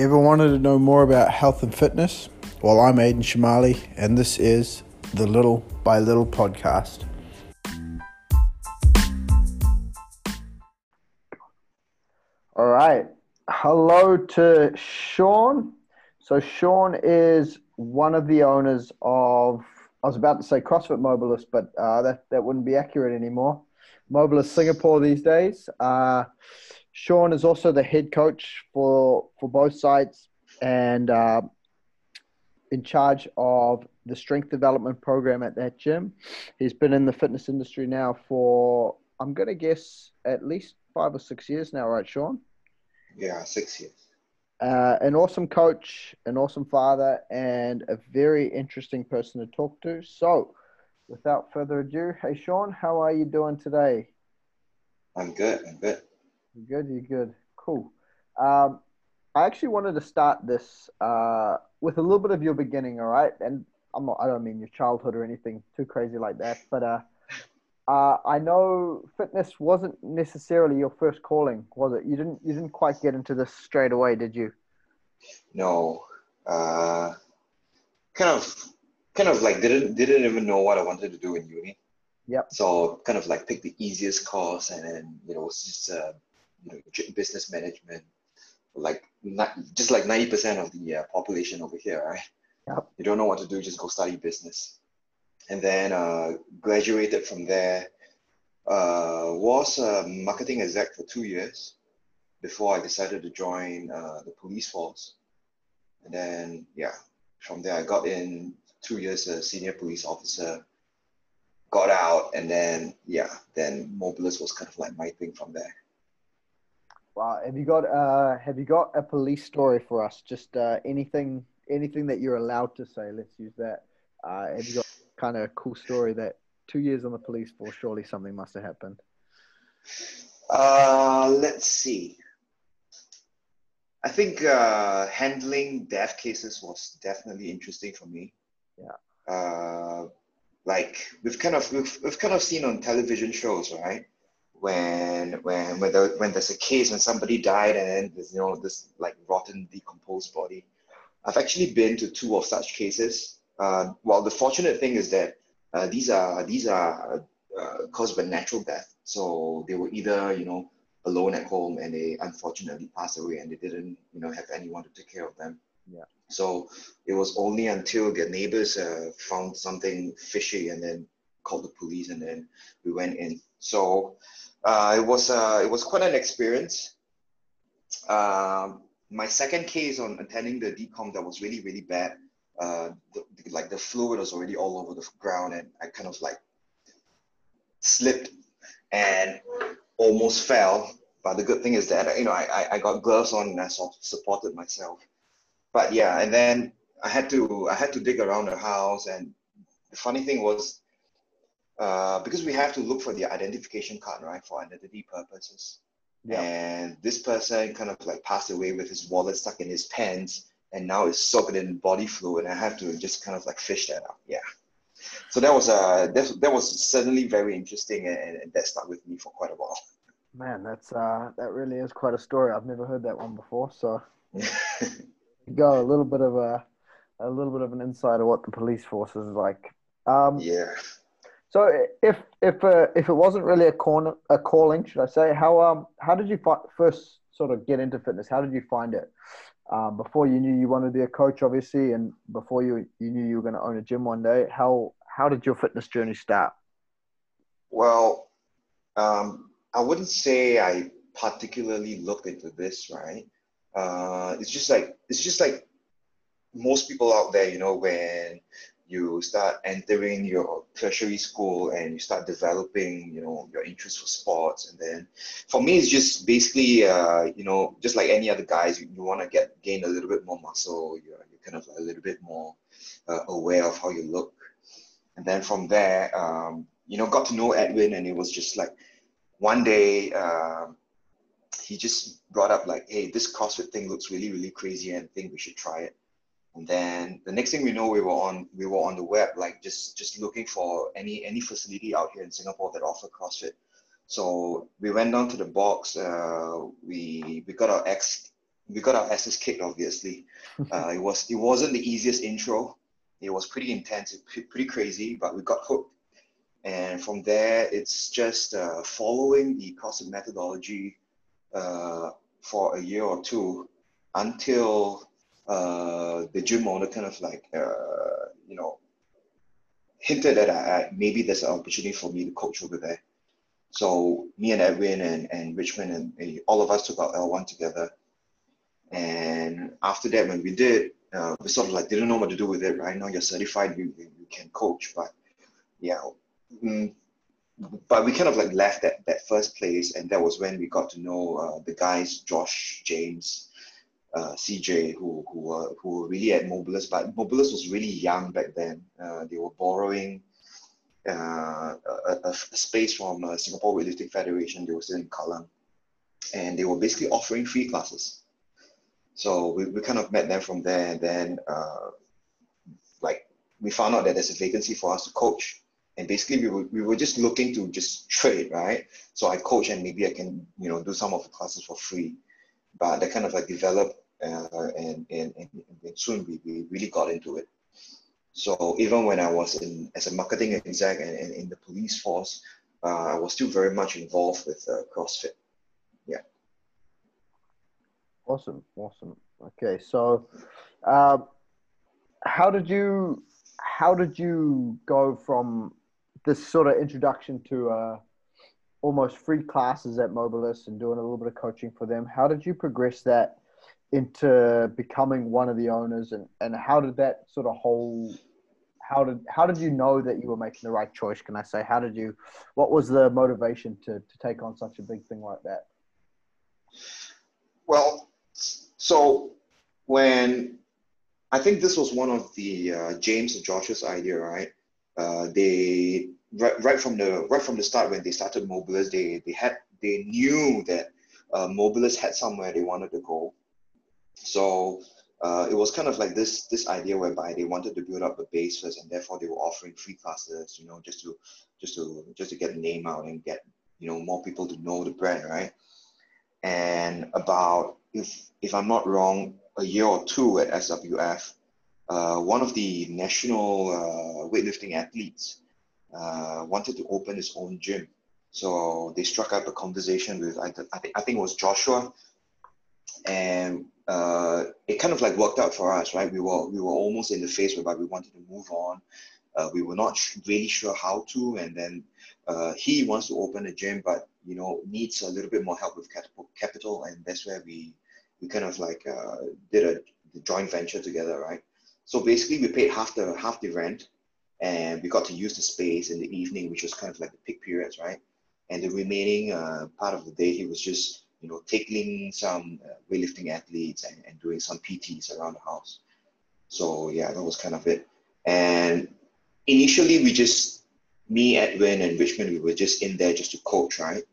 Ever wanted to know more about health and fitness? Well, I'm Aiden Shamali, and this is the Little by Little podcast. All right. Hello to Shawn. So, Shawn is one of the owners of, I was about to say CrossFit Mobilus, but uh, that, that wouldn't be accurate anymore. Mobilus Singapore these days. Uh, Shawn is also the head coach for, for both sites and uh, in charge of the strength development program at that gym. He's been in the fitness industry now for, I'm going to guess, at least five or six years now, right, Shawn? Yeah, six years. Uh, an awesome coach, an awesome father, and a very interesting person to talk to. So, without further ado, hey Shawn, how are you doing today? I'm good. I'm good. You good? you're good? Cool. Um, I actually wanted to start this uh, with a little bit of your beginning, all right? And I'm not, I don't mean your childhood or anything too crazy like that, but uh, uh, I know fitness wasn't necessarily your first calling, was it? You didn't you didn't quite get into this straight away, did you? No, uh, kind of, kind of like didn't didn't even know what I wanted to do in uni. Yep. So kind of like pick the easiest course, and then you know it's just uh, you know business management, like not, just like ninety percent of the uh, population over here, right? Yep. You don't know what to do, just go study business and then uh, graduated from there. Uh, was a marketing exec for two years before I decided to join uh, the police force. And then, yeah, from there I got in two years as senior police officer, got out, and then, yeah, then Mobilus was kind of like my thing from there. Wow, have you got uh, have you got a police story for us? Just uh, anything anything that you're allowed to say. Let's use that. Uh, have you got kind of a cool story that two years on the police force, surely something must have happened. Uh, let's see. I think uh, handling death cases was definitely interesting for me. Yeah. Uh, like we've kind of we've, we've kind of seen on television shows, right? When when when, the, when there's a case when somebody died and then there's you know this like rotten decomposed body. I've actually been to two of such cases uh, well, the fortunate thing is that uh, these are these are uh, caused by natural death. So they were either you know alone at home and they unfortunately passed away and they didn't you know have anyone to take care of them. Yeah. So it was only until their neighbors uh, found something fishy and then called the police and then we went in. So uh, it was uh, it was quite an experience. Um, my second case on attending the decom that was really really bad uh, the, like the fluid was already all over the ground and I kind of like slipped and almost fell. But the good thing is that, you know, I, I got gloves on and I sort of supported myself. But yeah, and then I had to, I had to dig around the house. And the funny thing was, uh, because we have to look for the identification card, right, for identity purposes. Yeah. And this person kind of like passed away with his wallet stuck in his pants and now it's soaked in body fluid and I have to just kind of like fish that out. Yeah. So that was uh that, that was certainly very interesting and, and that stuck with me for quite a while. Man, that's uh that really is quite a story. I've never heard that one before. So go a little bit of a a little bit of an insight of what the police force is like. Um, yeah. So if if uh, if it wasn't really a corner a calling, should I say? How um how did you fi- first sort of get into fitness? How did you find it? um, before you knew you wanted to be a coach, obviously, and before you you knew you were going to own a gym one day, how how did your fitness journey start? Well, um, I wouldn't say I particularly looked into this, right? Uh, it's just like it's just like most people out there, you know, when you start entering your tertiary school and you start developing, you know, your interest for sports. And then for me, it's just basically, uh, you know, just like any other guys, you, you want to get gain a little bit more muscle. You're, you're kind of a little bit more uh, aware of how you look. And then from there, um, you know, got to know Edwin, and it was just like one day uh, he just brought up like, "Hey, this CrossFit thing looks really, really crazy, and I think we should try it." And then the next thing we know, we were on we were on the web, like just just looking for any any facility out here in Singapore that offer CrossFit. So we went down to the box. Uh, we we got our ex we got our asses kicked. Obviously, uh, it was it wasn't the easiest intro. It was pretty intense, pretty crazy, but we got hooked. And from there, it's just uh, following the CrossFit methodology uh, for a year or two until uh, the gym owner kind of like, uh, you know, hinted that I, I, maybe there's an opportunity for me to coach over there. So me and Edwin and, and Richmond and, and all of us took our L1 together. And after that, when we did, uh, we sort of like didn't know what to do with it. Right now, you're certified, you, you can coach, but yeah, mm, but we kind of like left that that first place, and that was when we got to know uh, the guys, Josh, James, uh, CJ, who who were who were really at Mobilus, but Mobilus was really young back then. Uh, they were borrowing uh, a, a, space from uh, Singapore Weightlifting Federation. They were still in Kallang, and they were basically offering free classes. So we, we kind of met them from there, and then uh, like we found out that there's a vacancy for us to coach. And basically, we were, we were just looking to just trade, right? So I coach, and maybe I can, you know, do some of the classes for free. But that kind of like developed, uh, and, and, and, and soon we, we really got into it. So even when I was in as a marketing exec and, and in the police force, uh, I was still very much involved with uh, CrossFit. Yeah. Awesome, awesome. Okay, so uh, how did you how did you go from this sort of introduction to uh, almost free classes at Mobilus and doing a little bit of coaching for them? How did you progress that into becoming one of the owners and, and how did that sort of whole how did how did you know that you were making the right choice can i say? How did you what was the motivation to to take on such a big thing like that? Well so when i think this was one of the uh, james and josh's idea right? Uh, they right, right from the right from the start when they started mobilus they they had they knew that uh, mobilus had somewhere they wanted to go so uh, it was kind of like this this idea whereby they wanted to build up a base first, and therefore they were offering free classes, you know, just to just to just to get the name out and get you know more people to know the brand, right? And about if if I'm not wrong, a year or two at SWF, uh, one of the national uh, weightlifting athletes uh, wanted to open his own gym. So they struck up a conversation with I, th- I, think I think it was Joshua, and uh, it kind of like worked out for us, right? We were we were almost in the phase whereby we wanted to move on. Uh, we were not really sure how to, and then uh, he wants to open a gym, but you know needs a little bit more help with capital, and that's where we we kind of like uh, did a joint venture together, right? So basically, we paid half the half the rent, and we got to use the space in the evening, which was kind of like the peak periods, right? And the remaining uh, part of the day, he was just you know, tackling some uh, weightlifting athletes and, and doing some PTs around the house. So yeah, that was kind of it. And initially, we just me, Edwin, and Richmond, we were just in there just to coach, right?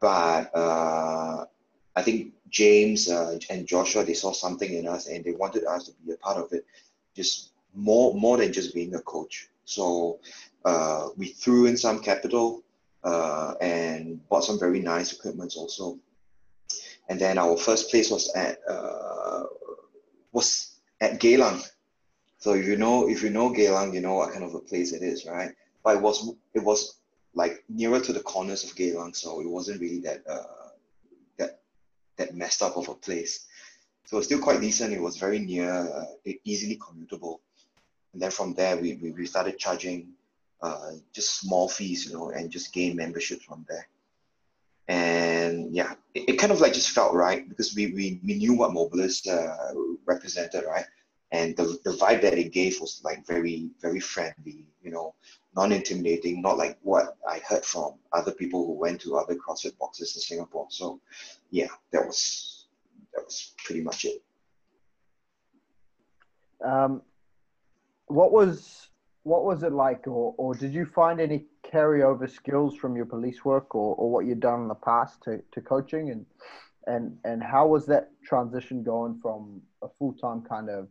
But uh, I think James uh, and Joshua they saw something in us and they wanted us to be a part of it, just more more than just being a coach. So uh, we threw in some capital uh, and bought some very nice equipment also. And then our first place was at uh, was at Geylang. So if you know if you know Geylang, you know what kind of a place it is, right? But it was it was like nearer to the corners of Geylang, so it wasn't really that uh, that that messed up of a place. So it was still quite decent. It was very near, uh, easily commutable. And then from there, we, we, we started charging uh, just small fees, you know, and just gain membership from there. And yeah, it, it, kind of like just felt right because we, we, we knew what Mobilus uh, represented, right? And the, the vibe that it gave was like very, very friendly, you know, non-intimidating, not like what I heard from other people who went to other CrossFit boxes in Singapore. So yeah, that was that was pretty much it. Um, what was what was it like, or, or did you find any carryover skills from your police work or, or what you'd done in the past to, to coaching? And, and, and how was that transition going from a full time kind of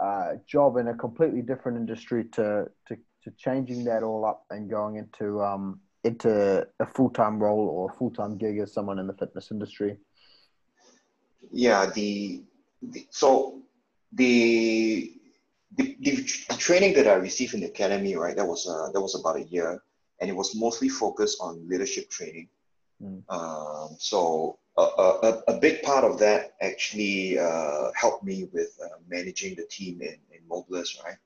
uh, job in a completely different industry to, to, to changing that all up and going into, um, into a full time role or a full time gig as someone in the fitness industry? yeah, the, the so the, the, the training that I received in the academy, right? That was uh, that was about a year, and it was mostly focused on leadership training. Mm. Um, so a, a, a, big part of that actually uh, helped me with uh, managing the team in, in Mobilus, right?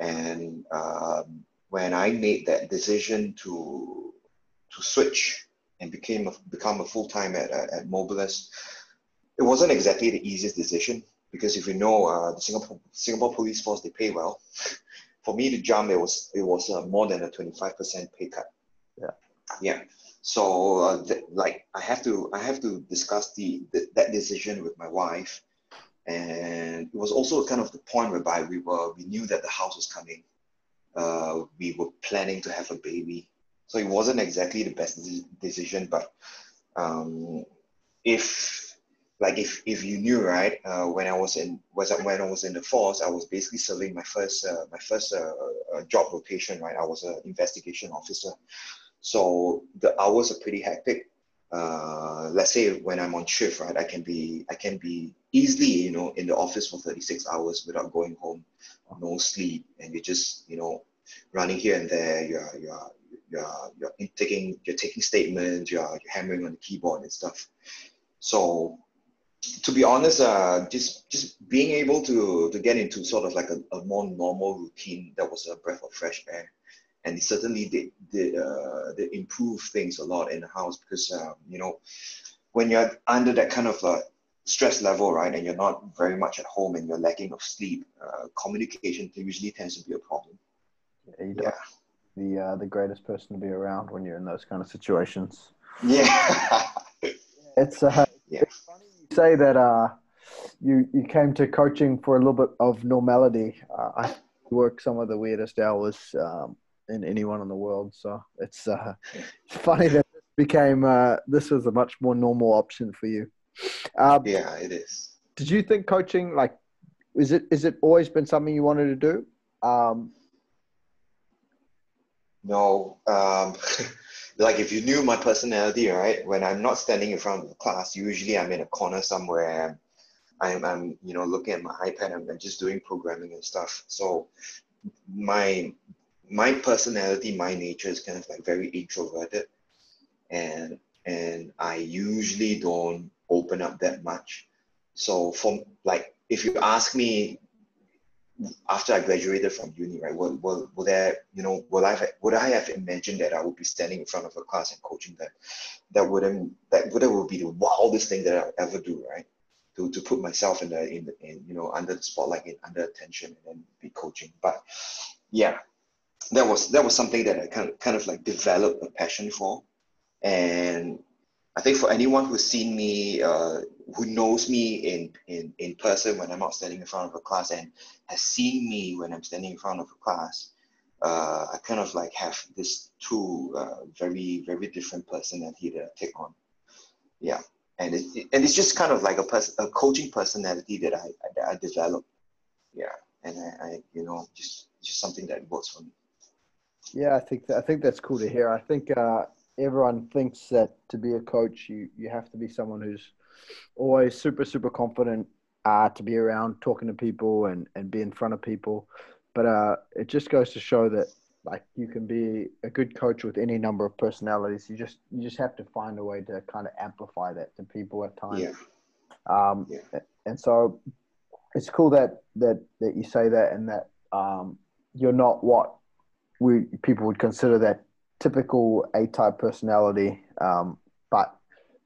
And um, when I made that decision to to switch and became a, become a full time at, at Mobilus, it wasn't exactly the easiest decision because if you know uh, the Singapore Singapore Police Force, they pay well. For me to jump, it was it was uh, more than a twenty five percent pay cut. Yeah. Yeah. So uh, th- like I have to I have to discuss the, the that decision with my wife, and it was also kind of the point whereby we were we knew that the house was coming. Uh, we were planning to have a baby, so it wasn't exactly the best decision. But um, if like if if you knew right uh, when I was in was when I was in the force I was basically serving my first uh, my first uh, uh job rotation right? I was an investigation officer. So the hours are pretty hectic. Uh, let's say when I'm on shift right I can be I can be easily you know in the office for 36 hours without going home. No sleep. And you're just you know running here and there. You're you're you're, you're taking you're taking statements. You're, you're hammering on the keyboard and stuff. So to be honest, uh, just just being able to to get into sort of like a, a more normal routine that was a breath of fresh air, and it certainly did did, uh, did improve things a lot in the house because um, you know when you're under that kind of uh, stress level, right, and you're not very much at home and you're lacking of sleep, uh, communication usually tends to be a problem. Yeah, yeah. the uh, the greatest person to be around when you're in those kind of situations. Yeah, it's uh, yeah. It's funny say that uh, you you came to coaching for a little bit of normality. Uh, I work some of the weirdest hours um, in anyone in the world, so it's uh, it's funny that this became uh, this was a much more normal option for you. Um, yeah, it is. Did you think coaching like is it is it always been something you wanted to do? Um, no. Like if you knew my personality, right? When I'm not standing in front of the class, usually I'm in a corner somewhere. I'm, I'm you know, looking at my iPad. I'm, I'm just doing programming and stuff. So my my personality, my nature is kind of like very introverted, and and I usually don't open up that much. So from like if you ask me after I graduated from uni, right, will, will, will there, you know, will I, would I have imagined that I would be standing in front of a class and coaching that, that wouldn't, that would, that would be the wildest thing that I'll ever do, right? To, to put myself in the, in, the, in, you know, under the spotlight, in, under attention and then be coaching. But yeah, that was, that was something that I kind of, kind of like developed a passion for. And I think for anyone who's seen me, uh, who knows me in, in, in person when I'm not standing in front of a class and has seen me when I'm standing in front of a class, uh, I kind of like have this two uh, very, very different personality that I take on. Yeah. And, it, it, and it's just kind of like a, pers- a coaching personality that I, that I developed. Yeah. And I, I, you know, just, just something that works for me. Yeah, I think that, I think that's cool to hear. I think uh, everyone thinks that to be a coach, you you have to be someone who's always super super confident uh, to be around talking to people and and be in front of people. But uh, it just goes to show that like you can be a good coach with any number of personalities. You just you just have to find a way to kind of amplify that to people at times. Yeah. Um, yeah. And so it's cool that that that you say that and that um, you're not what we people would consider that typical A type personality. Um, but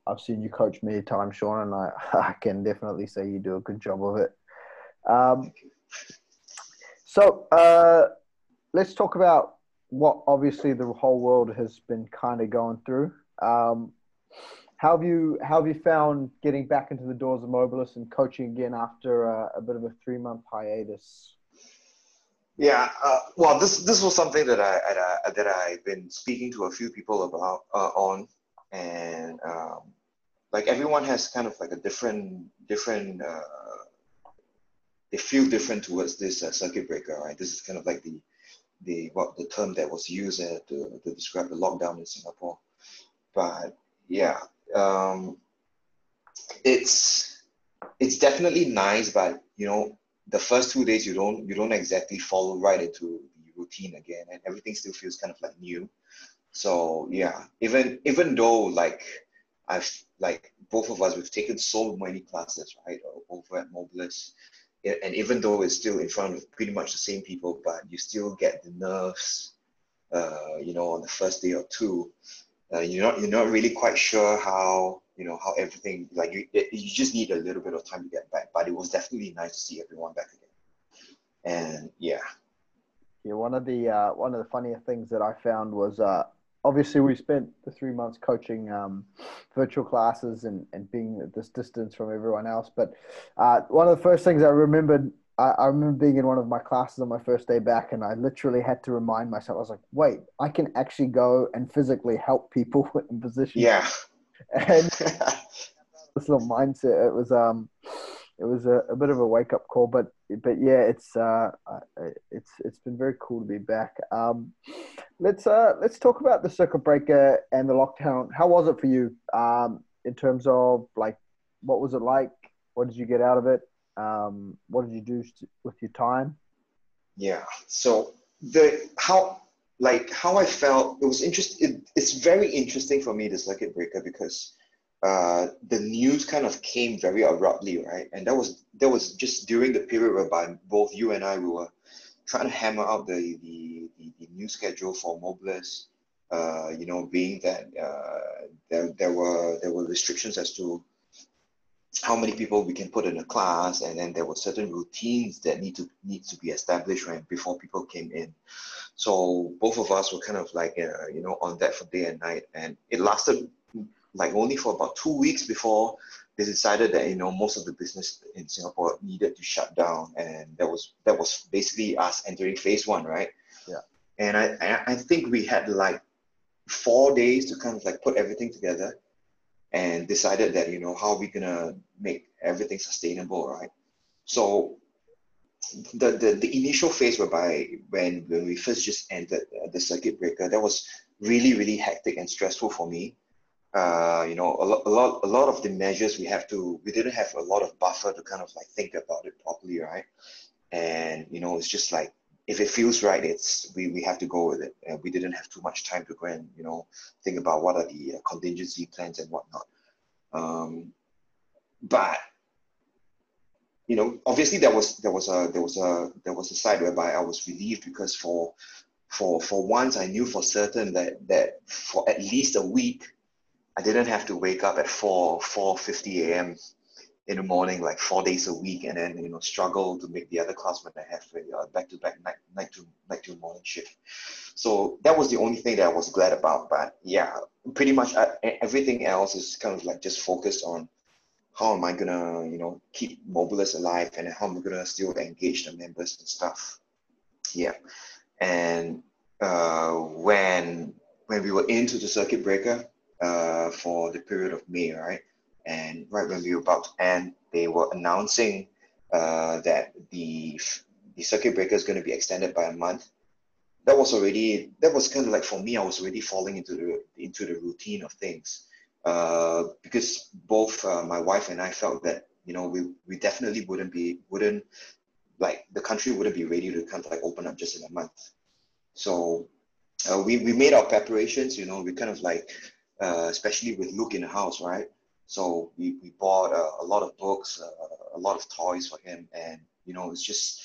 I've seen you coach many times, Shawn, and I, I can definitely say you do a good job of it. Um, so uh, let's talk about what obviously the whole world has been kind of going through. Um, how have you how have you found getting back into the doors of Mobilus and coaching again after a, a bit of a three month hiatus? Yeah, uh, well, this this was something that I, I, that I've been speaking to a few people about uh, on, and um, like everyone has kind of like a different different. Uh, they feel different towards this uh, circuit breaker, right? This is kind of like the the what the term that was used uh, to to describe the lockdown in Singapore, but yeah, um, it's it's definitely nice, but you know, the first two days you don't you don't exactly follow right into the routine again, and everything still feels kind of like new. So yeah, even even though like I've like both of us we've taken so many classes right over at Mobilus, and even though it's still in front of pretty much the same people, but you still get the nerves, uh, you know, on the first day or two. Uh, you're not you're not really quite sure how you know how everything like you you just need a little bit of time to get back. But it was definitely nice to see everyone back again. And yeah. Yeah, one of the uh, one of the funnier things that I found was uh, obviously we spent the three months coaching um, virtual classes and, and being at this distance from everyone else. But uh, one of the first things I remembered, I, I, remember being in one of my classes on my first day back, and I literally had to remind myself, I was like, wait, I can actually go and physically help people in positions. Yeah. And this little mindset, it was, um, it was a, a bit of a wake up call, but but yeah, it's uh, it's it's been very cool to be back. Um, let's uh, let's talk about the circuit breaker and the lockdown. How was it for you um, in terms of like what was it like? What did you get out of it? Um, what did you do with your time? Yeah, so the how like how I felt it was interesting. It, it's very interesting for me the circuit breaker because uh, the news kind of came very abruptly, right? And that was that was just during the period whereby both you and I we were trying to hammer out the the, the, the new schedule for Mobilus. Uh, you know, being that uh, there, there were there were restrictions as to how many people we can put in a class, and then there were certain routines that need to need to be established right before people came in. So both of us were kind of like uh, you know on that for day and night, and it lasted like only for about two weeks before they decided that you know most of the business in Singapore needed to shut down, and that was that was basically us entering phase one, right? Yeah. And I I think we had like four days to kind of like put everything together, and decided that you know how are we gonna make everything sustainable, right? So the, the, the initial phase whereby when, when we first just entered the circuit breaker, that was really, really hectic and stressful for me uh, you know, a lot, a lot, a lot of the measures we have to, we didn't have a lot of buffer to kind of like think about it properly, right? And you know, it's just like if it feels right, it's we, we have to go with it. And we didn't have too much time to go and you know think about what are the uh, contingency plans and whatnot. Um, but you know, obviously there was there was a there was a there was a side whereby I was relieved because for for for once I knew for certain that that for at least a week I didn't have to wake up at 4, 4.50 a.m. in the morning, like four days a week, and then, you know, struggle to make the other class when I have uh, back-to-back night, night to night to morning shift. So that was the only thing that I was glad about. But yeah, pretty much uh, everything else is kind of like just focused on how am I gonna, you know, keep Mobilus alive and how am I gonna still engage the members and stuff. Yeah, and uh, when when we were into the circuit breaker, uh, for the period of May, right? And right when we were about to end, they were announcing uh, that the the circuit breaker is going to be extended by a month. That was already that was kind of like for me, I was already falling into the into the routine of things uh, because both uh, my wife and I felt that you know we we definitely wouldn't be wouldn't like the country wouldn't be ready to kind of like open up just in a month. So uh, we, we made our preparations, you know, we kind of like uh, especially with Luke in the house, right? So we, we bought uh, a lot of books, uh, a lot of toys for him, and you know, it's just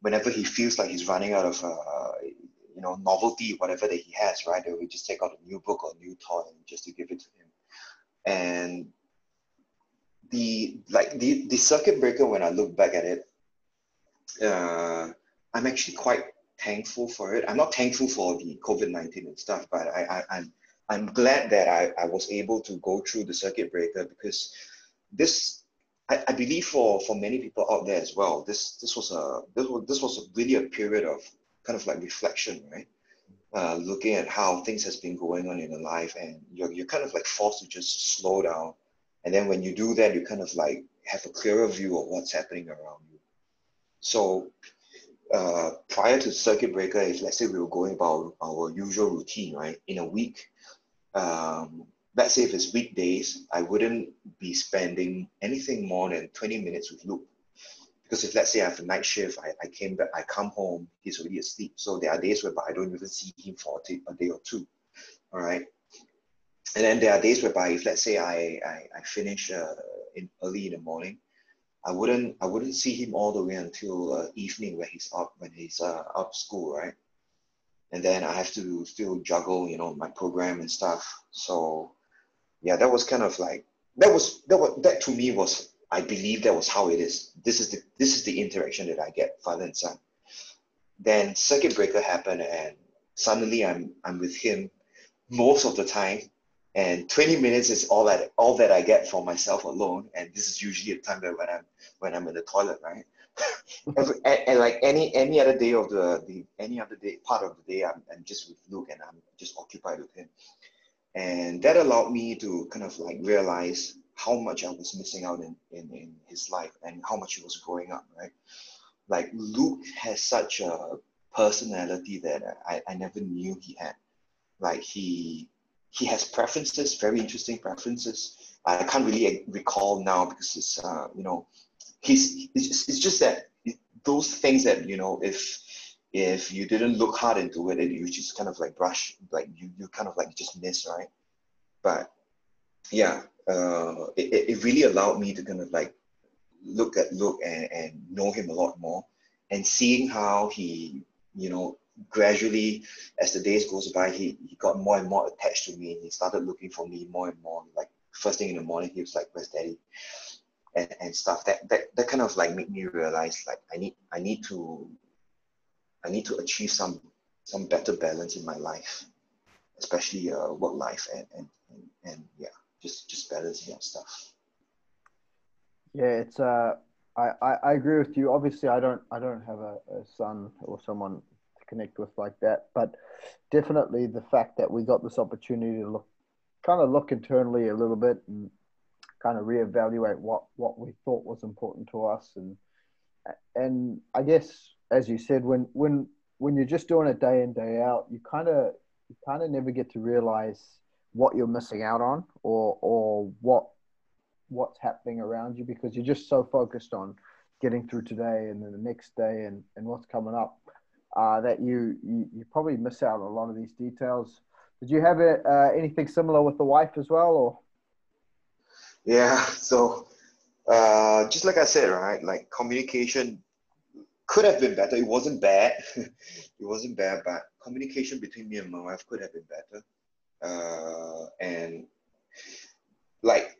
whenever he feels like he's running out of uh, you know novelty, whatever that he has, right? We just take out a new book or a new toy and just to give it to him, and the like the the circuit breaker when I look back at it, uh, I'm actually quite thankful for it. I'm not thankful for the COVID nineteen and stuff, but I, I I'm I'm glad that I, I was able to go through the circuit breaker because this I, I believe for, for many people out there as well, this this was a this was this was really a period of kind of like reflection, right? Uh, looking at how things has been going on in your life and you're, you're kind of like forced to just slow down. And then when you do that, you kind of like have a clearer view of what's happening around you. So uh, prior to circuit breaker, if let's say we were going about our usual routine, right? In a week, um, let's say if it's weekdays, I wouldn't be spending anything more than 20 minutes with Luke. Because if let's say I have a night shift, I, I came back, I come home, he's already asleep. So there are days whereby I don't even see him for a day, or two. All right. And then there are days whereby if let's say I, I, I finish uh, in early in the morning, I wouldn't I wouldn't see him all the way until uh, evening when he's up when he's uh, of school, right? And then I have to still juggle, you know, my program and stuff. So yeah, that was kind of like that was that was that to me was I believe that was how it is. This is the this is the interaction that I get father and son. Then circuit breaker happened and suddenly I'm I'm with him most of the time and 20 minutes is all that all that I get for myself alone and this is usually a time that when I'm when I'm in the toilet right and, and, like any any other day of the, the any other day part of the day I'm, I'm just with Luke and I'm just occupied with him and that allowed me to kind of like realize how much I was missing out in, in, in his life and how much he was growing up, right? Like Luke has such a personality that I, I never knew he had. Like he he has preferences, very interesting preferences. I can't really recall now because it's uh, you know he's it's just, that those things that you know if if you didn't look hard into it, you just kind of like brush, like you, you kind of like just miss, right? But yeah, uh, it, it really allowed me to kind of like look at look and, and know him a lot more and seeing how he, you know, gradually as the days goes by, he, he got more and more attached to me. and He started looking for me more and more. Like first thing in the morning, he was like, "Where's Daddy?" And, and stuff. That, that that kind of like made me realize like I need I need to I need to achieve some some better balance in my life, especially uh, work life and, and, and, and yeah, just just balancing out stuff. Yeah, it's uh, I, I, I agree with you. Obviously, I don't I don't have a, a son or someone to connect with like that, but definitely the fact that we got this opportunity to look kind of look internally a little bit and kind of reevaluate what what we thought was important to us and and I guess as you said, when when when you're just doing it day in day out, you kind of you kind of never get to realize what you're missing out on or or what what's happening around you because you're just so focused on getting through today and then the next day and, and what's coming up uh, that you, you you probably miss out on a lot of these details. Did you have a, uh, anything similar with the wife as well, or? Yeah, so uh, just like I said, right, like communication could have been better. It wasn't bad. it wasn't bad, but communication between me and my wife could have been better. Uh, and like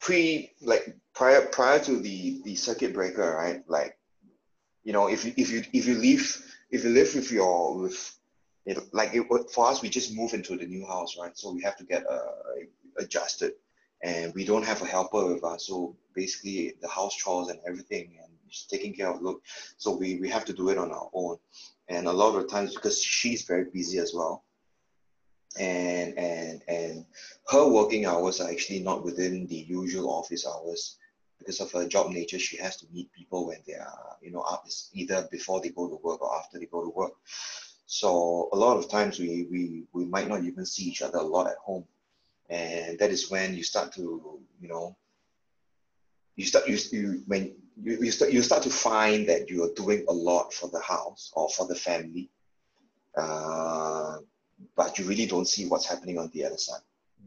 pre, like prior prior to the the circuit breaker, right? Like, you know, if you if you if you live if you live with your with it, like it, for us, we just move into the new house, right? So we have to get uh, adjusted, and we don't have a helper with us. So basically, the house chores and everything, and taking care of Luke so we we have to do it on our own. And a lot of times because she's very busy as well. And and and her working hours are actually not within the usual office hours because of her job nature. She has to meet people when they are you know up either before they go to work or after they go to work. So a lot of times we we we might not even see each other a lot at home and that is when you start to you know you start you, you when you, you, start, you start to find that you are doing a lot for the house or for the family, uh, but you really don't see what's happening on the other side.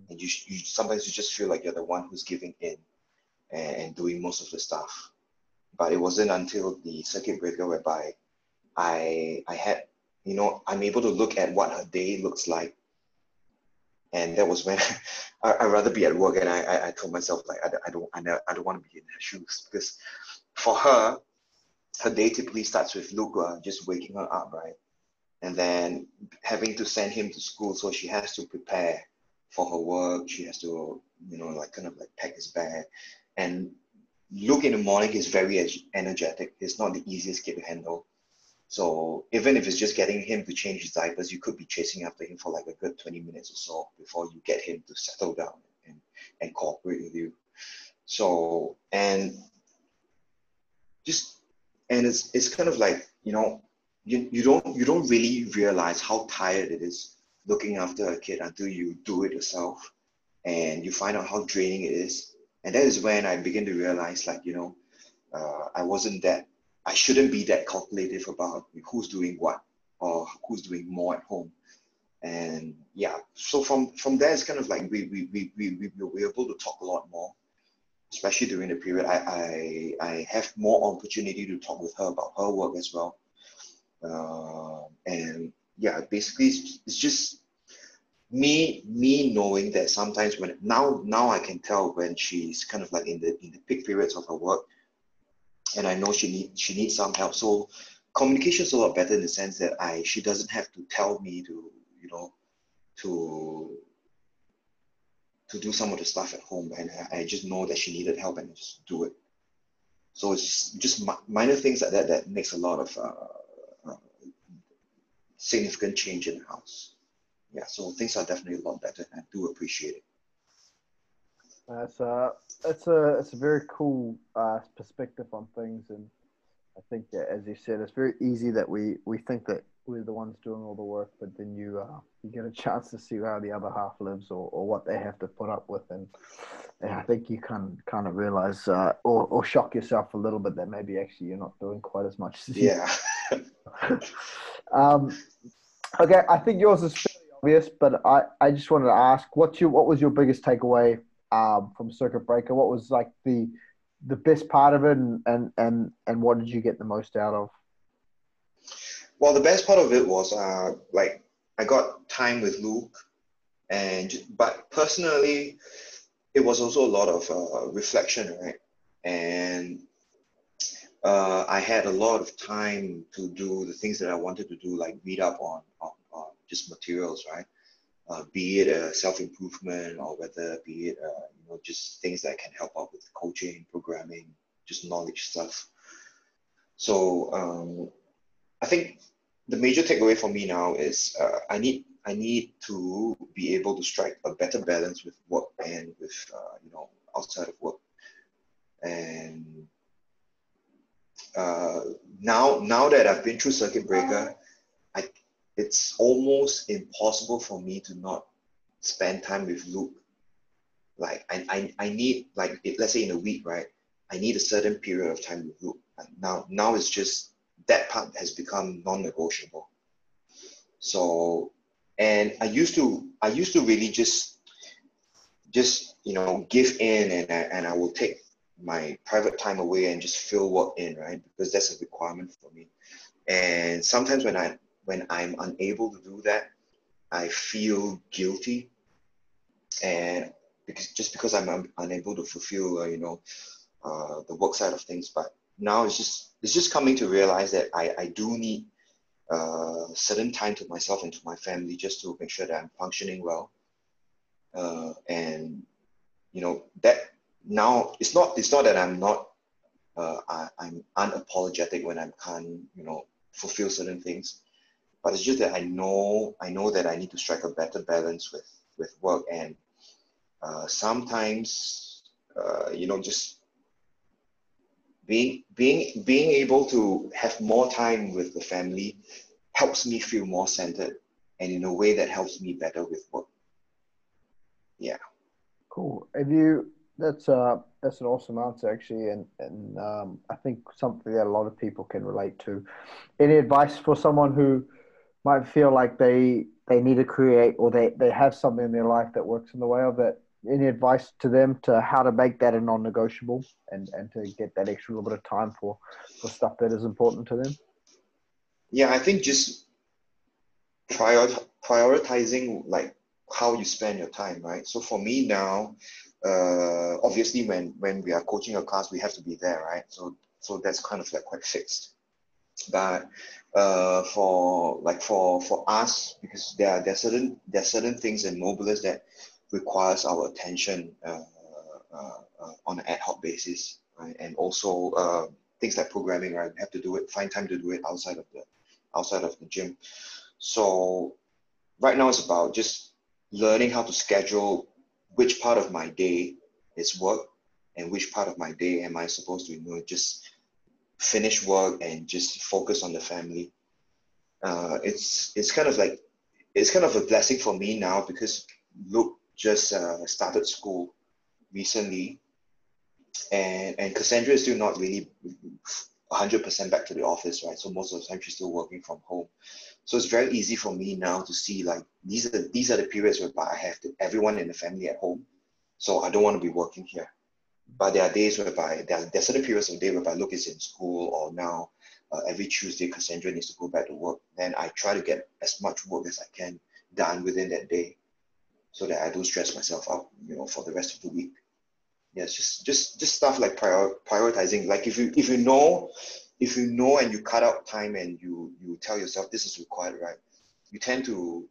And you, you sometimes you just feel like you're the one who's giving in and, and doing most of the stuff. But it wasn't until the circuit breaker whereby I I had you know I'm able to look at what her day looks like and that was when I, would rather be at work and I, I, I told myself like I, I don't I, I don't want to be in her shoes because for her, her day typically starts with Luca uh, just waking her up, right? And then having to send him to school, so she has to prepare for her work. She has to, you know, like kind of like pack his bag. And Luke in the morning is very energetic. It's not the easiest kid to handle. So even if it's just getting him to change his diapers, you could be chasing after him for like a good 20 minutes or so before you get him to settle down and, and cooperate with you. So, and just and it's it's kind of like you know you, you don't you don't really realize how tired it is looking after a kid until you do it yourself and you find out how draining it is. And that is when I begin to realize, like, you know, uh, I wasn't that, I shouldn't be that calculative about who's doing what or who's doing more at home. And yeah, so from from there, it's kind of like we we we we we were able to talk a lot more, especially during the period. I I I have more opportunity to talk with her about her work as well. Uh, and yeah, basically, it's, it's just me me knowing that sometimes when now now I can tell when she's kind of like in the in the peak periods of her work, and I know she need she needs some help. So communication is a lot better in the sense that I she doesn't have to tell me to you know to to do some of the stuff at home, and I, I just know that she needed help and just do it. So it's just minor things like that that makes a lot of uh, uh, significant change in the house yeah, so things are definitely a lot better, and I do appreciate it. That's a it's a it's a very cool uh, perspective on things, and I think that, as you said, it's very easy that we we think that we're the ones doing all the work, but then you uh, you get a chance to see how the other half lives or, or what they have to put up with, and, and I think you can kind of realize uh, or or shock yourself a little bit that maybe actually you're not doing quite as much as yeah. um, okay, I think yours is fairly obvious, but I, I just wanted to ask, what's your what was your biggest takeaway um, from Circuit Breaker? What was like the the best part of it, and, and and and what did you get the most out of? Well, the best part of it was uh, like I got time with Luke, and but personally, it was also a lot of uh, reflection, right? And uh, I had a lot of time to do the things that I wanted to do, like read up on on just materials, right? Uh, be it a self-improvement or whether be it uh, you know just things that can help out with coaching, programming, just knowledge stuff. So um, I think the major takeaway for me now is uh, I need I need to be able to strike a better balance with work and with uh, you know outside of work. And uh, now now that I've been through circuit breaker, it's almost impossible for me to not spend time with Luke. Like I, I, I need like it, let's say in a week, right? I need a certain period of time with Luke. And now now it's just that part has become non-negotiable. So and I used to I used to really just just you know give in and I, and I will take my private time away and just fill work in, right? Because that's a requirement for me. And sometimes when I when I'm unable to do that, I feel guilty, and because just because I'm un- unable to fulfill, uh, you know, uh, the work side of things. But now it's just it's just coming to realize that I I do need uh, certain time to myself and to my family just to make sure that I'm functioning well, uh, and you know that now it's not it's not that I'm not uh, I, I'm unapologetic when I can't you know fulfill certain things but it's just that I know I know that I need to strike a better balance with with work and uh, sometimes uh, you know just being being being able to have more time with the family helps me feel more centered and in a way that helps me better with work. Yeah. Cool. Have you that's uh that's an awesome answer actually and and um, i think something that a lot of people can relate to. Any advice for someone who might feel like they they need to create or they, they have something in their life that works in the way of it. Any advice to them to how to make that a non-negotiable and, and to get that extra little bit of time for, for stuff that is important to them? Yeah, I think just prior, prioritizing like how you spend your time, right? So for me now, uh, obviously when when we are coaching a class, we have to be there, right? So so that's kind of like quite fixed. But uh, for like for for us because there are there are certain there are certain things in Mobilus that requires our attention uh, uh, uh, on an ad hoc basis, right? And also uh, things like programming, right? We have to do it, find time to do it outside of the outside of the gym. So right now it's about just learning how to schedule which part of my day is work and which part of my day am I supposed to you know just finish work and just focus on the family. Uh, it's it's kind of like it's kind of a blessing for me now because Luke just uh, started school recently, and and Cassandra is still not really 100% back to the office, right? So most of the time she's still working from home. So it's very easy for me now to see like these are the, these are the periods whereby I have to, everyone in the family at home. So I don't want to be working here. But there are days whereby there are, there are certain periods of day whereby Luke is in school or now uh, every Tuesday Cassandra needs to go back to work. Then I try to get as much work as I can done within that day so that I don't stress myself out, you know, for the rest of the week yeah, just just just stuff like prior, prioritizing. Like if you if you know if you know and you cut out time and you you tell yourself this is required, right? You tend to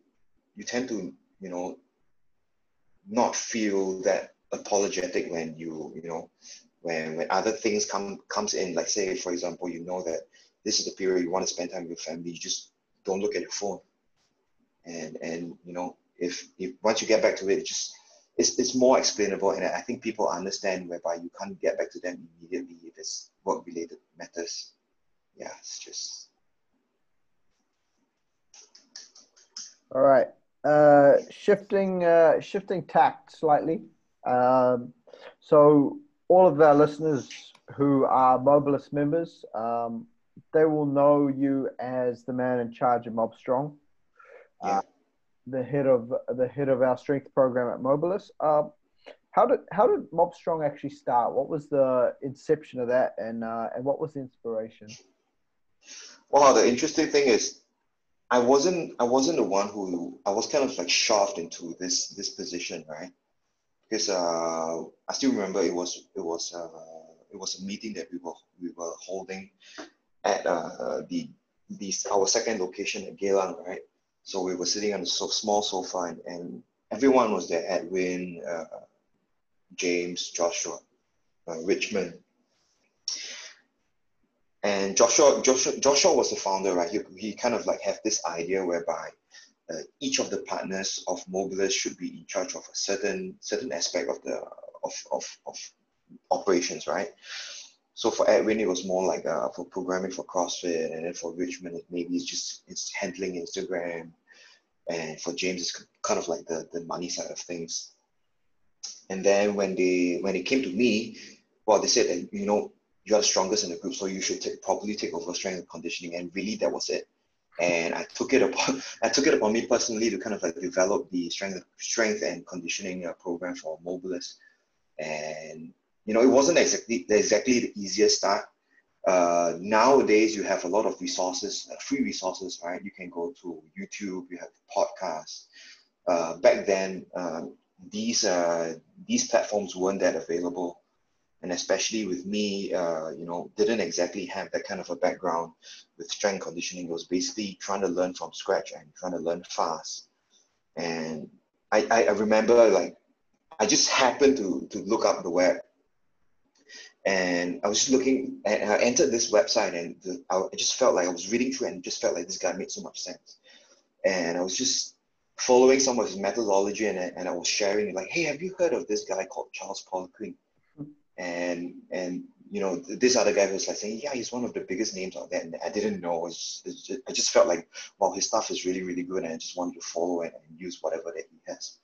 you tend to you know not feel that apologetic when you you know when when other things come comes in. Like say for example, you know that this is the period you want to spend time with your family. You just don't look at your phone, and and you know if if once you get back to it, just it's, it's more explainable and I think people understand whereby you can't get back to them immediately if it's work related matters. Yeah, it's just. All right. Uh, shifting uh, shifting tact slightly. Um, so all of our listeners who are Mobilus members, um, they will know you as the man in charge of Mob Strong. Yeah. Uh, the head of the head of our strength program at Mobilus. Uh, how did how did Mob Strong actually start? What was the inception of that, and uh, and what was the inspiration? Well, the interesting thing is, I wasn't I wasn't the one who I was kind of like shoved into this this position, right? Because uh, I still remember it was it was uh, it was a meeting that we were we were holding at uh, the the our second location at Geylang, right? So we were sitting on a so small sofa and, and everyone was there, Edwin, uh, James, Joshua, uh, Richmond. And Joshua, Joshua, Joshua was the founder, right? He, he kind of like had this idea whereby each of the partners of Mobilus should be in charge of a certain certain aspect of the of, of, of operations, right? So for Edwin, it was more like uh, for programming for CrossFit, and then for Richmond, it maybe it's just it's handling Instagram, and for James, it's kind of like the the money side of things. And then when they when it came to me, well, they said that you know you are the strongest in the group, so you should take, probably take over strength and conditioning. And really, that was it. And I took it upon I took it upon me personally to kind of like develop the strength strength and conditioning uh, program for Mobilus. And you know, it wasn't exactly exactly the easiest start. Uh, nowadays, you have a lot of resources, uh, free resources, right? You can go to YouTube, you have podcasts. Uh, back then, um, these uh, these platforms weren't that available, and especially with me, uh, you know, didn't exactly have that kind of a background with strength conditioning. It was basically trying to learn from scratch and trying to learn fast. And I, I, remember like I just happened to to look up the web and I was just looking, and I entered this website, and the, I just felt like I was reading through, and just felt like this guy made so much sense. And I was just following some of his methodology, and, and I was sharing, like, hey, have you heard of this guy called Charles Poliquin? And and you know, this other guy was like saying, yeah, he's one of the biggest names out there, and I didn't know. It was, it just, I just felt like, wow, his stuff is really, really good, and I just wanted to follow it and use whatever that he has.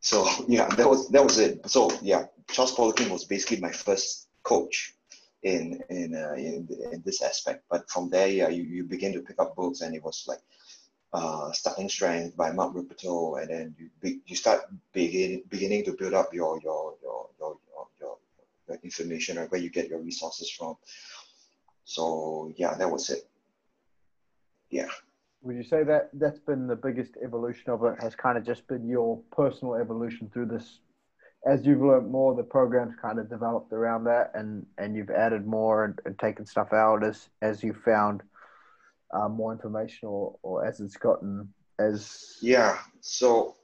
So yeah, that was that was it. So yeah, Charles Poliquin was basically my first coach in in, uh, in in this aspect. But from there, yeah, you, you begin to pick up books, and it was like uh, starting strength by Mark Rippetoe, and then you be, you start begin beginning to build up your your, your, your information, or where you get your resources from. So yeah, that was it. Yeah. Would you say that that's been the biggest evolution of it? Has kind of just been your personal evolution through this as you've learned more, the program's kind of developed around that, and and you've added more and, and taken stuff out as as you found uh, more information, or, or as it's gotten as yeah. So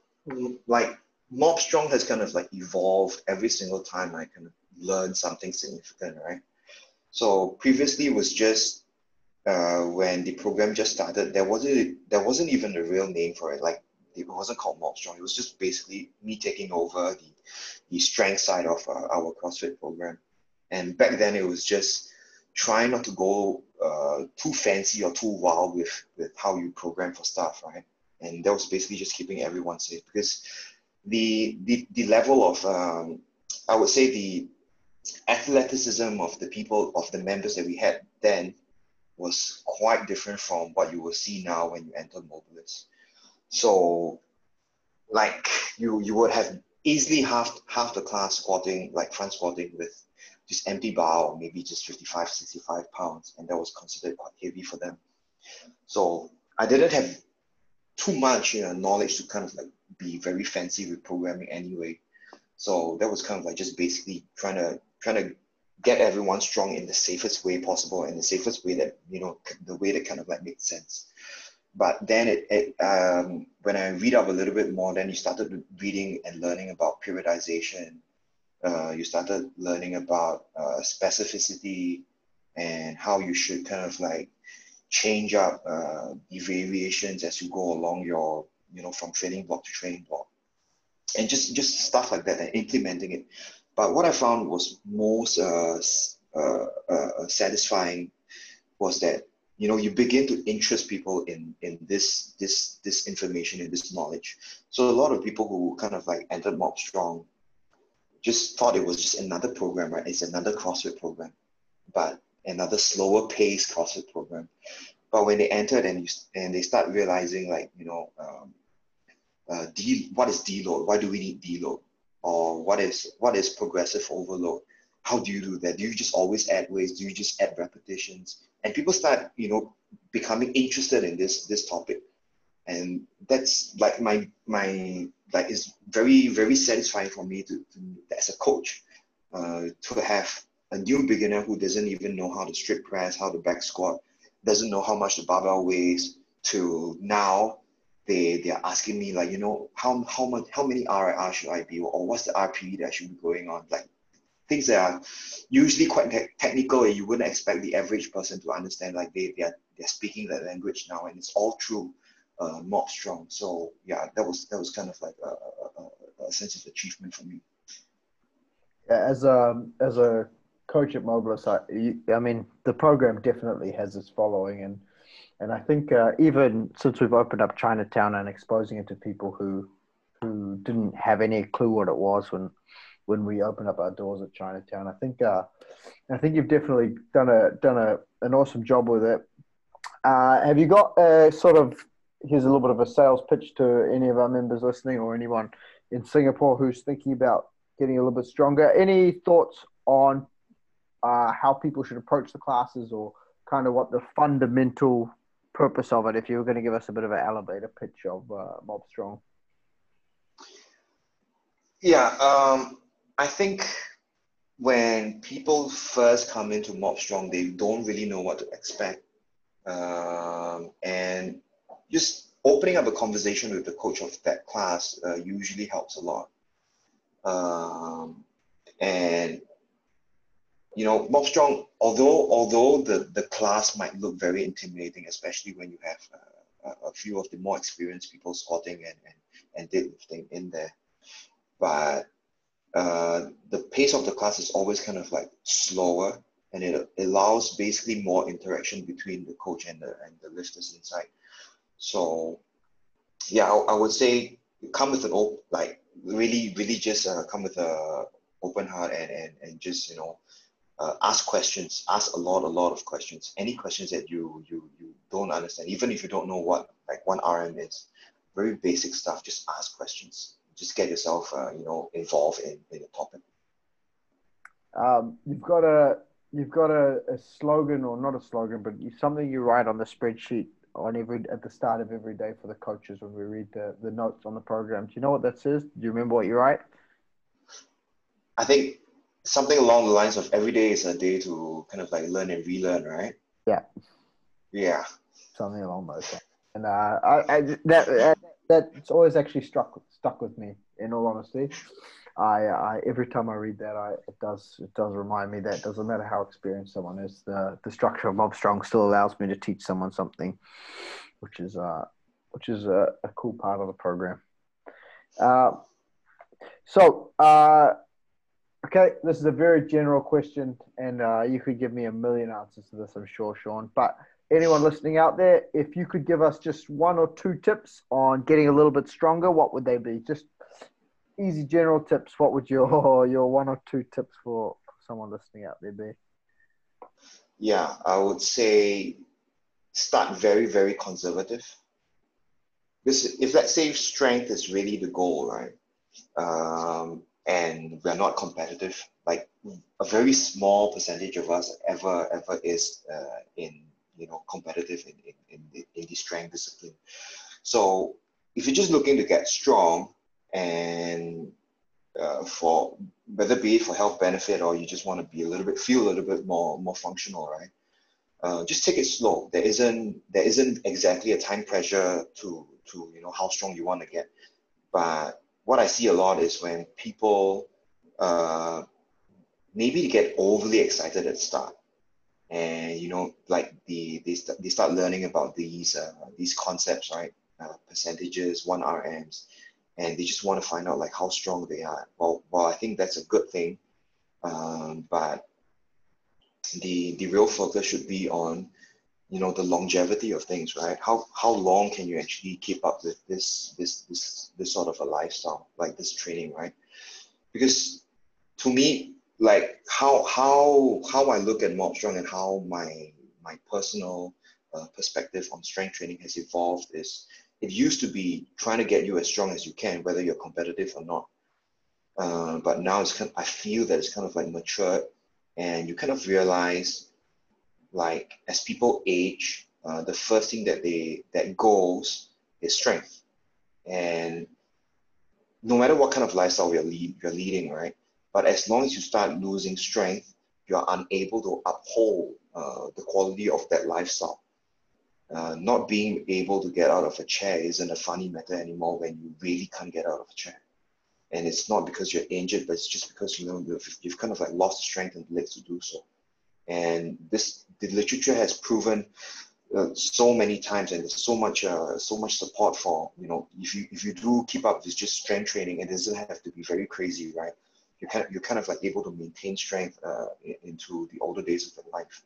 like Mob Strong has kind of like evolved every single time I kind of learn something significant, right? So previously it was just uh, when the program just started, there wasn't there wasn't even a real name for it. Like it wasn't called Mob Strong. It was just basically me taking over the, the strength side of uh, our CrossFit program. And back then it was just trying not to go uh, too fancy or too wild with, with how you program for stuff, right? And that was basically just keeping everyone safe because the the the level of um, I would say the athleticism of the people of the members that we had then was quite different from what you will see now when you enter Mobilus. So, like you you would have easily half half the class squatting like front squatting with just empty bar or maybe just 55 65 pounds and that was considered quite heavy for them so i didn't have too much you know, knowledge to kind of like be very fancy with programming anyway so that was kind of like just basically trying to trying to get everyone strong in the safest way possible and the safest way that you know the way that kind of like makes sense but then it, it um, when I read up a little bit more, then you started reading and learning about periodization. Uh, you started learning about uh, specificity and how you should kind of like change up uh, the variations as you go along your, you know, from training block to training block, and just just stuff like that and implementing it. But what I found was most uh, uh, uh, satisfying was that you know you begin to interest people in in this this this information and this knowledge. So a lot of people who kind of like entered mob strong just thought it was just another program right? It's another crossfit program but another slower paced crossfit program. But when they entered and you, and they start realizing like you know um, uh, D, what is deload? Why do we need deload or what is what is progressive overload? How do you do that? Do you just always add weights do you just add repetitions? And people start you know becoming interested in this this topic. And that's like my my like is very very satisfying for me to, to as a coach uh, to have a new beginner who doesn't even know how to strict press how to back squat doesn't know how much the barbell weighs to now they they are asking me like you know how how much how many RIR should I be or what's the RPE that should be going on like things that are usually quite te- technical and you wouldn't expect the average person to understand. Like they they are they're speaking that language now, and it's all through uh, Mob Strong. So yeah, that was that was kind of like a, a, a sense of achievement for me. Yeah, as a as a coach at Mobilus, I, I mean the program definitely has its following, and and I think uh, even since we've opened up Chinatown and exposing it to people who who didn't have any clue what it was when when we opened up our doors at Chinatown. I think uh, I think you've definitely done a done a, an awesome job with it. Uh, have you got a sort of here's a little bit of a sales pitch to any of our members listening or anyone in Singapore who's thinking about getting a little bit stronger? Any thoughts on uh, how people should approach the classes or kind of what the fundamental purpose of it if you were going to give us a bit of an elevator pitch of uh, Mob Strong? Yeah, um, I think when people first come into Mob Strong, they don't really know what to expect. Um, and just opening up a conversation with the coach of that class uh, usually helps a lot. Um, and you know, Mob Strong, although although the, the class might look very intimidating, especially when you have uh, a few of the more experienced people squatting and, and, and deadlifting in there, but uh, the pace of the class is always kind of like slower and it allows basically more interaction between the coach and the, and the lifters inside. So yeah, I, I would say come with an open, like really, really just uh, come with a open heart and, and, and just, you know, uh, ask questions, ask a lot, a lot of questions. Any questions that you, you, you don't understand, even if you don't know what like one RM is, very basic stuff, just ask questions just get yourself, uh, you know, involved in, in the topic. Um, you've got a you've got a, a, slogan or not a slogan, but something you write on the spreadsheet on every at the start of every day for the coaches when we read the, the notes on the program. Do you know what that says? Do you remember what you write? I think something along the lines of every day is a day to kind of like learn and relearn, right? Yeah. Yeah. Something along those lines. And uh, I, I that, that that's always actually struck stuck with me. In all honesty, I, I every time I read that, I it does it does remind me that doesn't matter how experienced someone is, the the structure of Mob Strong still allows me to teach someone something, which is uh which is a, a cool part of the program. Uh, so uh, okay, this is a very general question, and uh, you could give me a million answers to this, I'm sure, Shawn, but anyone listening out there, if you could give us just one or two tips on getting a little bit stronger, what would they be? Just easy general tips, what would your your one or two tips for someone listening out there be? Yeah, I would say start very, very conservative. Because if let's say strength is really the goal, right? Um, and we're not competitive, like a very small percentage of us ever ever is uh, in you know competitive in, in, in, in the strength discipline. So if you're just looking to get strong and uh, for whether be it for health benefit or you just want to be a little bit feel a little bit more more functional, right? Uh, just take it slow. There isn't there isn't exactly a time pressure to to you know how strong you want to get, but what I see a lot is when people uh, maybe get overly excited at the start, and you know like the they start they start learning about these uh, these concepts, right? Uh, percentages, one RMs, and they just want to find out like how strong they are. Well, well, I think that's a good thing, um, but the the real focus should be on you know the longevity of things right? How how long can you actually keep up with this this this this sort of a lifestyle like this training right? Because to me like how how how i look at mob strong and how my my personal uh, perspective on strength training has evolved is it used to be trying to get you as strong as you can whether you're competitive or not. Uh, but now it's kind of, i feel that it's kind of like matured and you kind of realize like as people age, uh, the first thing that they that goes is strength, and no matter what kind of lifestyle you're lead, you're leading, right? But as long as you start losing strength, you're unable to uphold uh, the quality of that lifestyle. Uh, not being able to get out of a chair isn't a funny matter anymore when you really can't get out of a chair. And it's not because you're injured, but it's just because you know you've, you've kind of like lost strength and legs to do so. And this the literature has proven uh, so many times, and there's so much uh, so much support for you know if you if you do keep up with just strength training, it doesn't have to be very crazy, right? You kind of, you're kind of like able to maintain strength uh, into the older days of their life,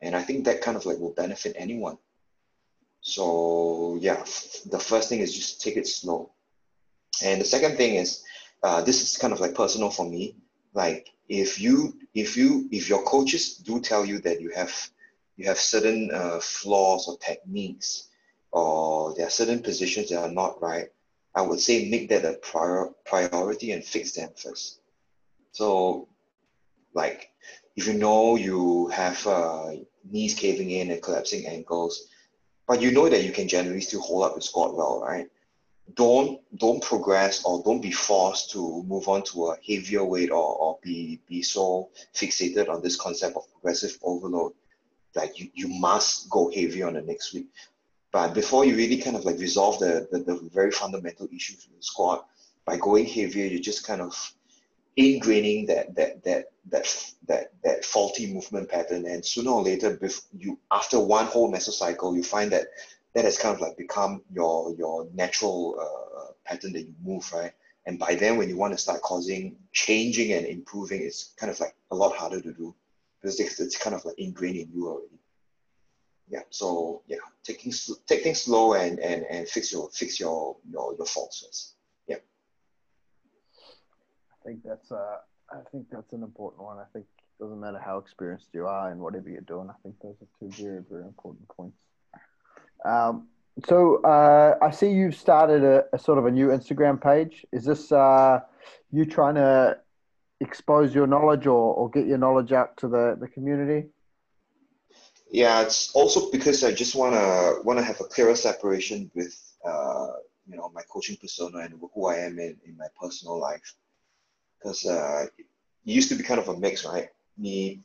and I think that kind of like will benefit anyone. So yeah, the first thing is just take it slow, and the second thing is uh, this is kind of like personal for me. Like if you if you if your coaches do tell you that you have you have certain uh, flaws or techniques or there are certain positions that are not right i would say make that a prior, priority and fix them first. So like if you know you have uh, knees caving in and collapsing ankles but you know that you can generally still hold up the squat well right don't don't progress or don't be forced to move on to a heavier weight or, or be be so fixated on this concept of progressive overload that you, you must go heavy on the next week. But before you really kind of like resolve the, the, the very fundamental issues in the squat by going heavier you're just kind of ingraining that that that that that that faulty movement pattern. And sooner or later you after one whole mesocycle you find that that has kind of like become your your natural uh, pattern that you move, right? And by then, when you want to start causing changing and improving, it's kind of like a lot harder to do because it's, it's kind of like ingrained in you already. Yeah. So yeah, taking take things slow and and and fix your fix your your your faults first. Yeah. I think that's uh I think that's an important one. I think it doesn't matter how experienced you are and whatever you're doing. I think those are two very very important points. Um, so uh, I see you've started a, a, sort of a new Instagram page. Is this uh, you trying to expose your knowledge or, or get your knowledge out to the, the community? Yeah, it's also because I just wanna wanna have a clearer separation with uh, you know my coaching persona and who I am in, in my personal life. Because uh, it used to be kind of a mix, right? Me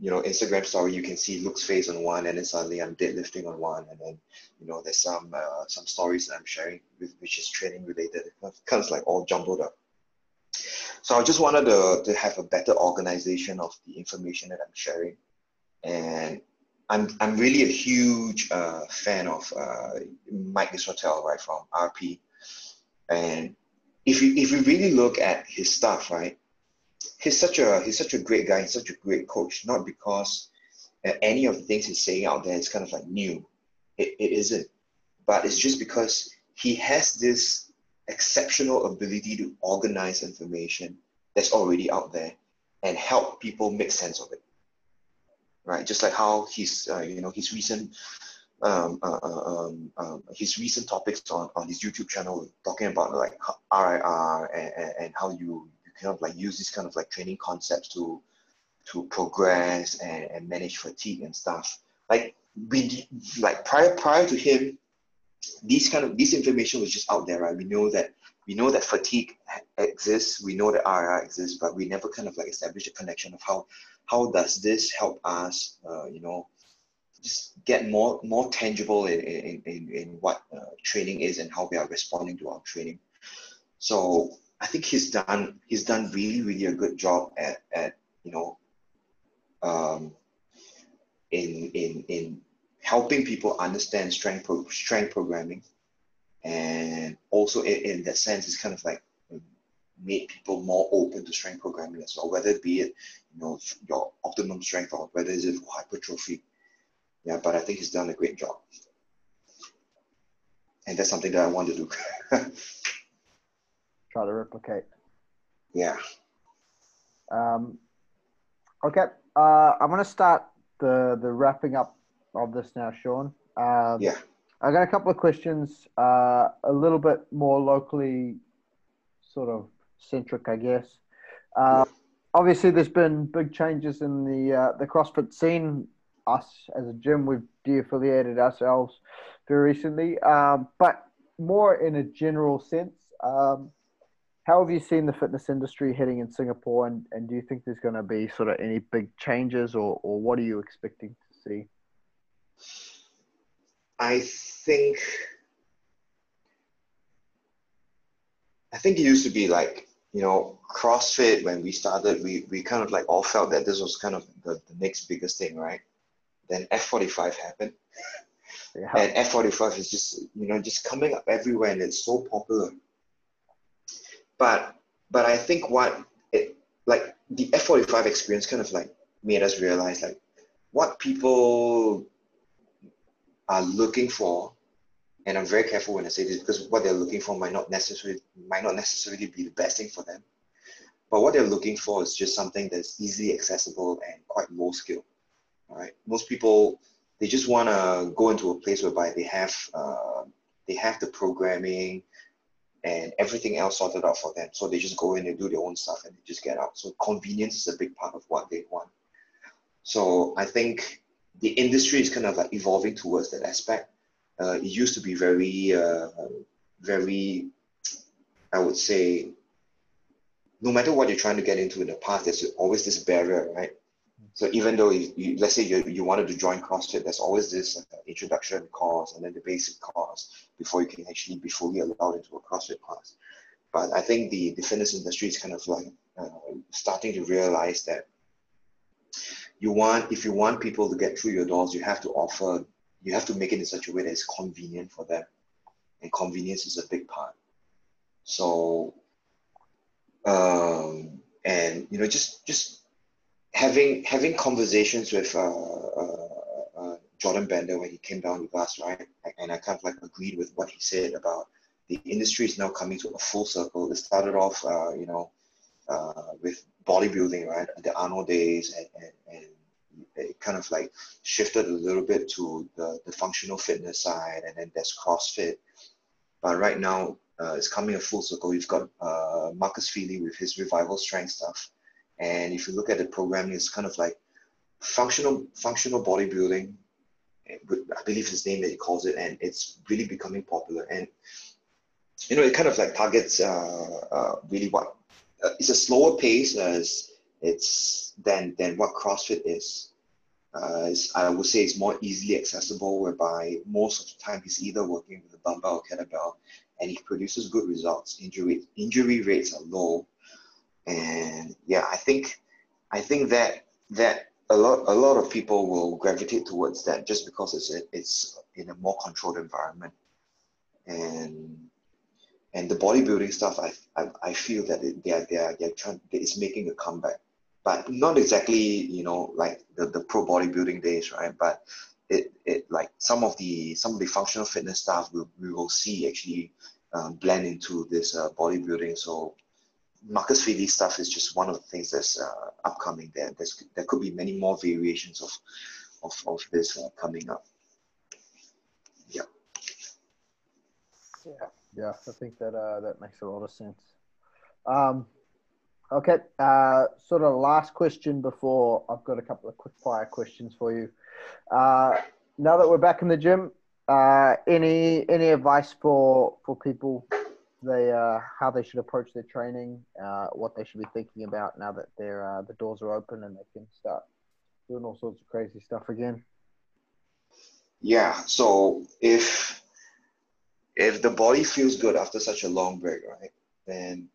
you know, Instagram story, you can see Luke's face on one, and then suddenly I'm deadlifting on one, and then you know, there's some uh, some stories that I'm sharing with which is training related, kind of like all jumbled up. So I just wanted to, to have a better organization of the information that I'm sharing, and I'm I'm really a huge uh, fan of uh, Mike Israetel, right from RP, and if you if you really look at his stuff, right, he's such a he's such a great guy. He's such a great coach. Not because uh, any of the things he's saying out there is kind of like new. It, it isn't, but it's just because he has this exceptional ability to organize information that's already out there and help people make sense of it. Right, just like how his, uh, you know, his recent, um, uh, uh um, um, his recent topics on, on his YouTube channel talking about like RIR and, and, and how you kind of like use these kind of like training concepts to to progress and, and manage fatigue and stuff. Like we like prior prior to him, these kind of this information was just out there, right? We know that we know that fatigue exists, we know that RIR exists, but we never kind of like established a connection of how how does this help us, uh, you know, just get more more tangible in in, in, in what uh, training is and how we are responding to our training. So I think he's done he's done really really a good job at at you know um, in in in helping people understand strength pro- strength programming. And also in, in that sense it's kind of like made people more open to strength programming as well whether it be it you know your optimum strength or whether it's for hypertrophy. Yeah but i think he's done a great job. And that's something that i want to do try to replicate yeah um, okay uh, i'm going to start the the wrapping up of this now, Shawn. Um, yeah. I got a couple of questions, uh, a little bit more locally sort of centric, I guess. Uh, obviously, there's been big changes in the uh, the CrossFit scene. Us as a gym, we've de-affiliated ourselves very recently, um, but more in a general sense. Um, how have you seen the fitness industry heading in Singapore, and, and do you think there's going to be sort of any big changes, or, or what are you expecting to see? I think I think it used to be like you know CrossFit when we started we we kind of like all felt that this was kind of the, the next biggest thing right then F45 happened yeah. and F45 is just you know just coming up everywhere and it's so popular but but I think what it like the F45 experience kind of like made us realize like what people are looking for, and I'm very careful when I say this because what they're looking for might not necessarily might not necessarily be the best thing for them. But what they're looking for is just something that's easily accessible and quite low skill. All right, most people they just want to go into a place whereby they have uh, they have the programming and everything else sorted out for them. So they just go in and do their own stuff and they just get out. So convenience is a big part of what they want. So I think the industry is kind of like evolving towards that aspect. Uh, it used to be very, uh, very, I would say, no matter what you're trying to get into in the past, there's always this barrier, right? So even though you, you let's say you, you wanted to join CrossFit, there's always this uh, introduction course and then the basic course before you can actually be fully allowed into a CrossFit class. But I think the, the fitness industry is kind of like uh, starting to realize that you want if you want people to get through your doors you have to offer you have to make it in such a way that it's convenient for them and convenience is a big part so um, and you know just just having having conversations with uh, uh, uh, Jordan Bender when he came down with us right and I kind of like agreed with what he said about the industry is now coming to a full circle it started off uh, you know uh, with bodybuilding, right? The Arnold days, and, and, and, it kind of like shifted a little bit to the, the functional fitness side, and then there's CrossFit. But right now, uh, it's coming a full circle. You've got Marcus Filly with his revival strength stuff, and if you look at the programming, it's kind of like functional functional bodybuilding. I believe his name that he calls it, and it's really becoming popular. And you know, it kind of like targets uh, uh really what uh, it's a slower pace as it's than than what CrossFit is. Uh, I would say it's more easily accessible, whereby most of the time he's either working with a dumbbell or kettlebell, and he produces good results. Injury injury rates are low, and yeah, I think I think that that a lot a lot of people will gravitate towards that just because it's it's in a more controlled environment, and and the bodybuilding stuff, I, I, I feel that it, they are, they are, they're trying, it's making a comeback, but not exactly, you know, like the, the pro bodybuilding days, right? But it, it like some of the, some of the functional fitness stuff we, we will see actually um, blend into this uh, bodybuilding. So Marcus Filly stuff is just one of the things that's uh, upcoming there. There's, there could be many more variations of, of, of this uh, coming up. Yeah. Yeah, yeah, I think that uh, that makes a lot of sense. Um, okay, uh, sort of last question before I've got a couple of quick fire questions for you. Uh, now that we're back in the gym, uh, any any advice for for people they uh, how they should approach their training, uh, what they should be thinking about now that their uh, the doors are open and they can start doing all sorts of crazy stuff again. Yeah. So if if the body feels good after such a long break, right, then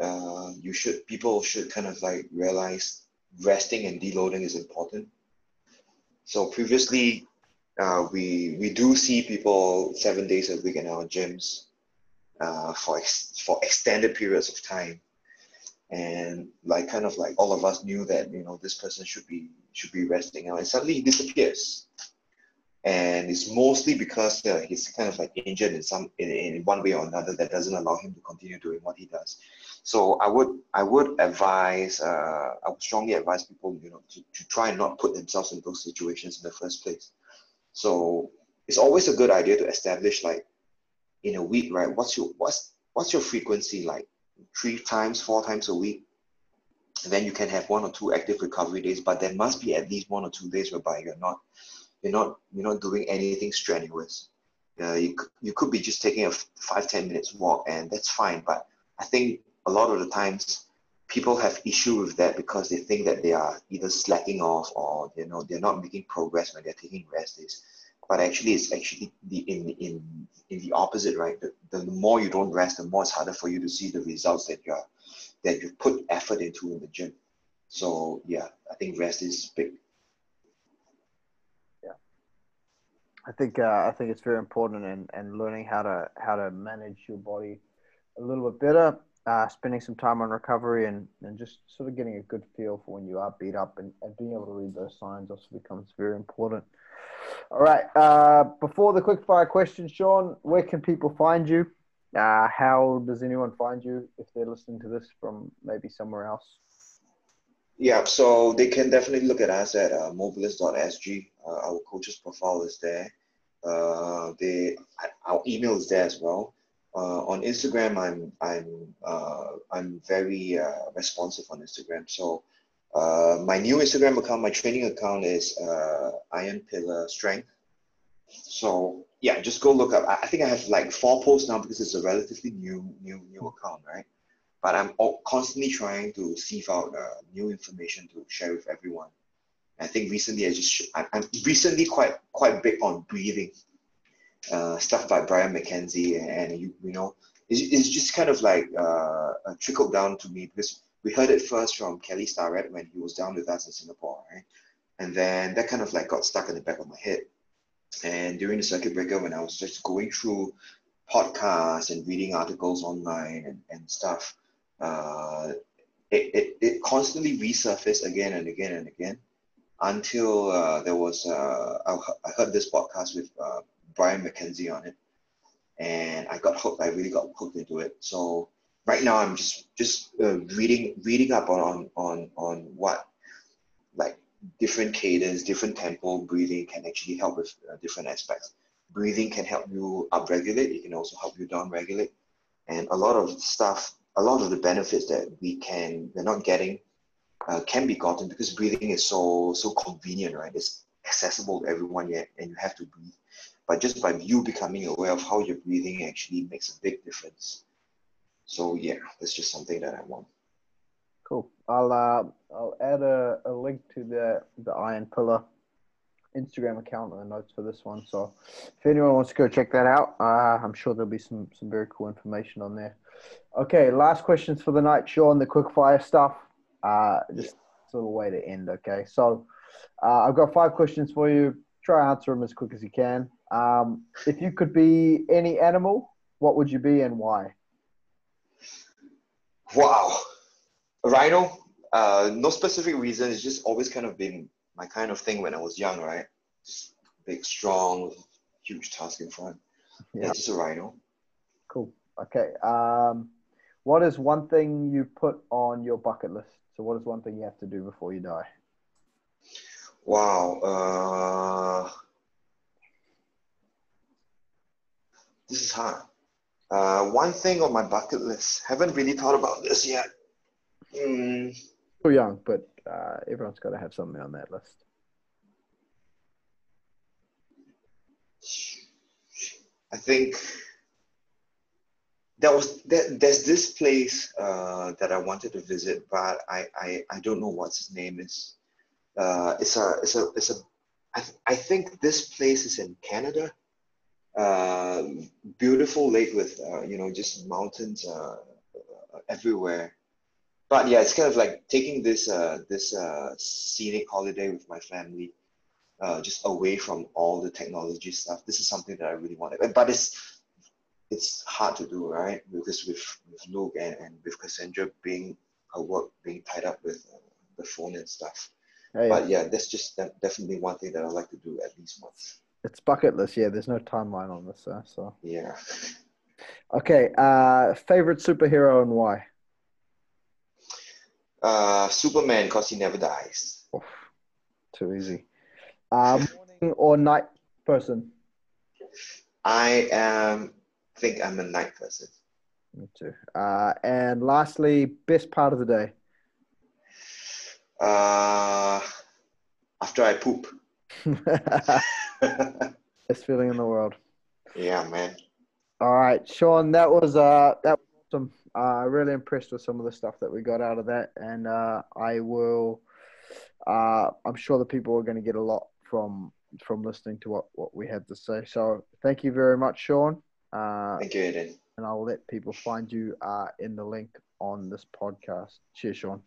uh, you should people should kind of like realize resting and deloading is important. So previously, uh, we we do see people seven days a week in our gyms uh, for ex- for extended periods of time, and like kind of like all of us knew that you know this person should be should be resting out, and suddenly he disappears, and it's mostly because uh, he's kind of like injured in some in, in one way or another that doesn't allow him to continue doing what he does. So I would I would advise uh, I would strongly advise people you know to, to try and not put themselves in those situations in the first place. So it's always a good idea to establish like in a week, right? What's your what's what's your frequency like? Three times, four times a week. And then you can have one or two active recovery days, but there must be at least one or two days whereby you're not you're not you're not doing anything strenuous. Uh, you, you could be just taking a five ten minutes walk and that's fine but i think a lot of the times people have issue with that because they think that they are either slacking off or you know they're not making progress when they're taking rest days but actually it's actually the in in in the opposite right? The, the more you don't rest the more it's harder for you to see the results that you're that you put effort into in the gym. So yeah i think rest is big. Yeah. I think uh, i think it's very important and and learning how to how to manage your body a little bit better uh, spending some time on recovery and, and just sort of getting a good feel for when you are beat up and, and being able to read those signs also becomes very important. All right. Uh, before the quick fire question, Shawn, where can people find you? Uh, how does anyone find you if they're listening to this from maybe somewhere else? Yeah, so they can definitely look at us at uh, mobilus.sg. Uh, our coach's profile is there. Uh, they, our email is there as well. Uh, on Instagram, I'm I'm uh, I'm very uh, responsive on Instagram. So uh, my new Instagram account, my training account is uh, Iron Pillar Strength. So yeah, just go look up. I, think I have like four posts now because it's a relatively new new new account, right? But I'm constantly trying to sieve out uh, new information to share with everyone. I think recently I just I'm recently quite quite big on breathing uh, stuff by Brian McKenzie, and, and you, you know, it's, it's just kind of like uh, trickled down to me because we heard it first from Kelly Starrett when he was down with us in Singapore, right? And then that kind of like got stuck in the back of my head. And during the circuit breaker, when I was just going through podcasts and reading articles online and, and stuff, uh, it, it, it constantly resurfaced again and again and again until uh, there was, uh, I, I heard this podcast with uh, Brian McKenzie on it, and I got hooked. I really got hooked into it. So right now, I'm just just uh, reading reading up on on on what like different cadence, different tempo breathing can actually help with uh, different aspects. Breathing can help you upregulate. It can also help you downregulate, and a lot of stuff, a lot of the benefits that we can we're not getting uh, can be gotten because breathing is so so convenient, right? It's accessible to everyone yet, and you have to breathe but just by you becoming aware of how you're breathing actually makes a big difference. So yeah, that's just something that I want. Cool. I'll uh, I'll add a, a link to the the Iron Pillar Instagram account in the notes for this one. So if anyone wants to go check that out, uh, I'm sure there'll be some some very cool information on there. Okay, last questions for the night, Shawn. The quick fire stuff. Uh, just sort of way to end. Okay, so uh, I've got five questions for you. Try answer them as quick as you can. Um, if you could be any animal, what would you be and why? Wow, rhino. Uh, no specific reason. It's just always kind of been my kind of thing when I was young, right? Just big, strong, huge tusk in front. Yeah, yeah just a rhino. Cool. Okay. Um, what is one thing you put on your bucket list? So, what is one thing you have to do before you die? Wow. Uh, this is hard. Uh, one thing on my bucket list. Haven't really thought about this yet. Mm, Still young, but uh, everyone's got to have something on that list. I think there was there, there's this place uh, that I wanted to visit, but I, I, I don't know what its name is. Uh, it's a it's a it's a I, th- I think this place is in Canada. Uh, beautiful lake with uh, you know just mountains uh, everywhere. But yeah, it's kind of like taking this uh, this uh, scenic holiday with my family, uh, just away from all the technology stuff. This is something that I really wanted, but it's it's hard to do, right? Because with, with Luke and, and with Cassandra being her work being tied up with uh, the phone and stuff. Hey, But yeah, that's just de- definitely one thing that I'd like to do at least once. It's bucket list. Yeah, there's no timeline on this. Uh, so, Yeah. okay. Uh, favorite superhero and why? Uh, Superman, because he never dies. Oof, too easy. Uh, morning or night person? I am, think I'm a night person. Me too. Uh, and lastly, best part of the day. Uh, after I poop. best feeling in the world. yeah, man. All right, Shawn, that was uh that was awesome. Uh, really impressed with some of the stuff that we got out of that, and uh, I will. Uh, I'm sure the people are going to get a lot from from listening to what what we had to say. So thank you very much, Shawn. Uh, Thank you, Aiden. and I'll let people find you uh, in the link on this podcast. Cheers, Shawn.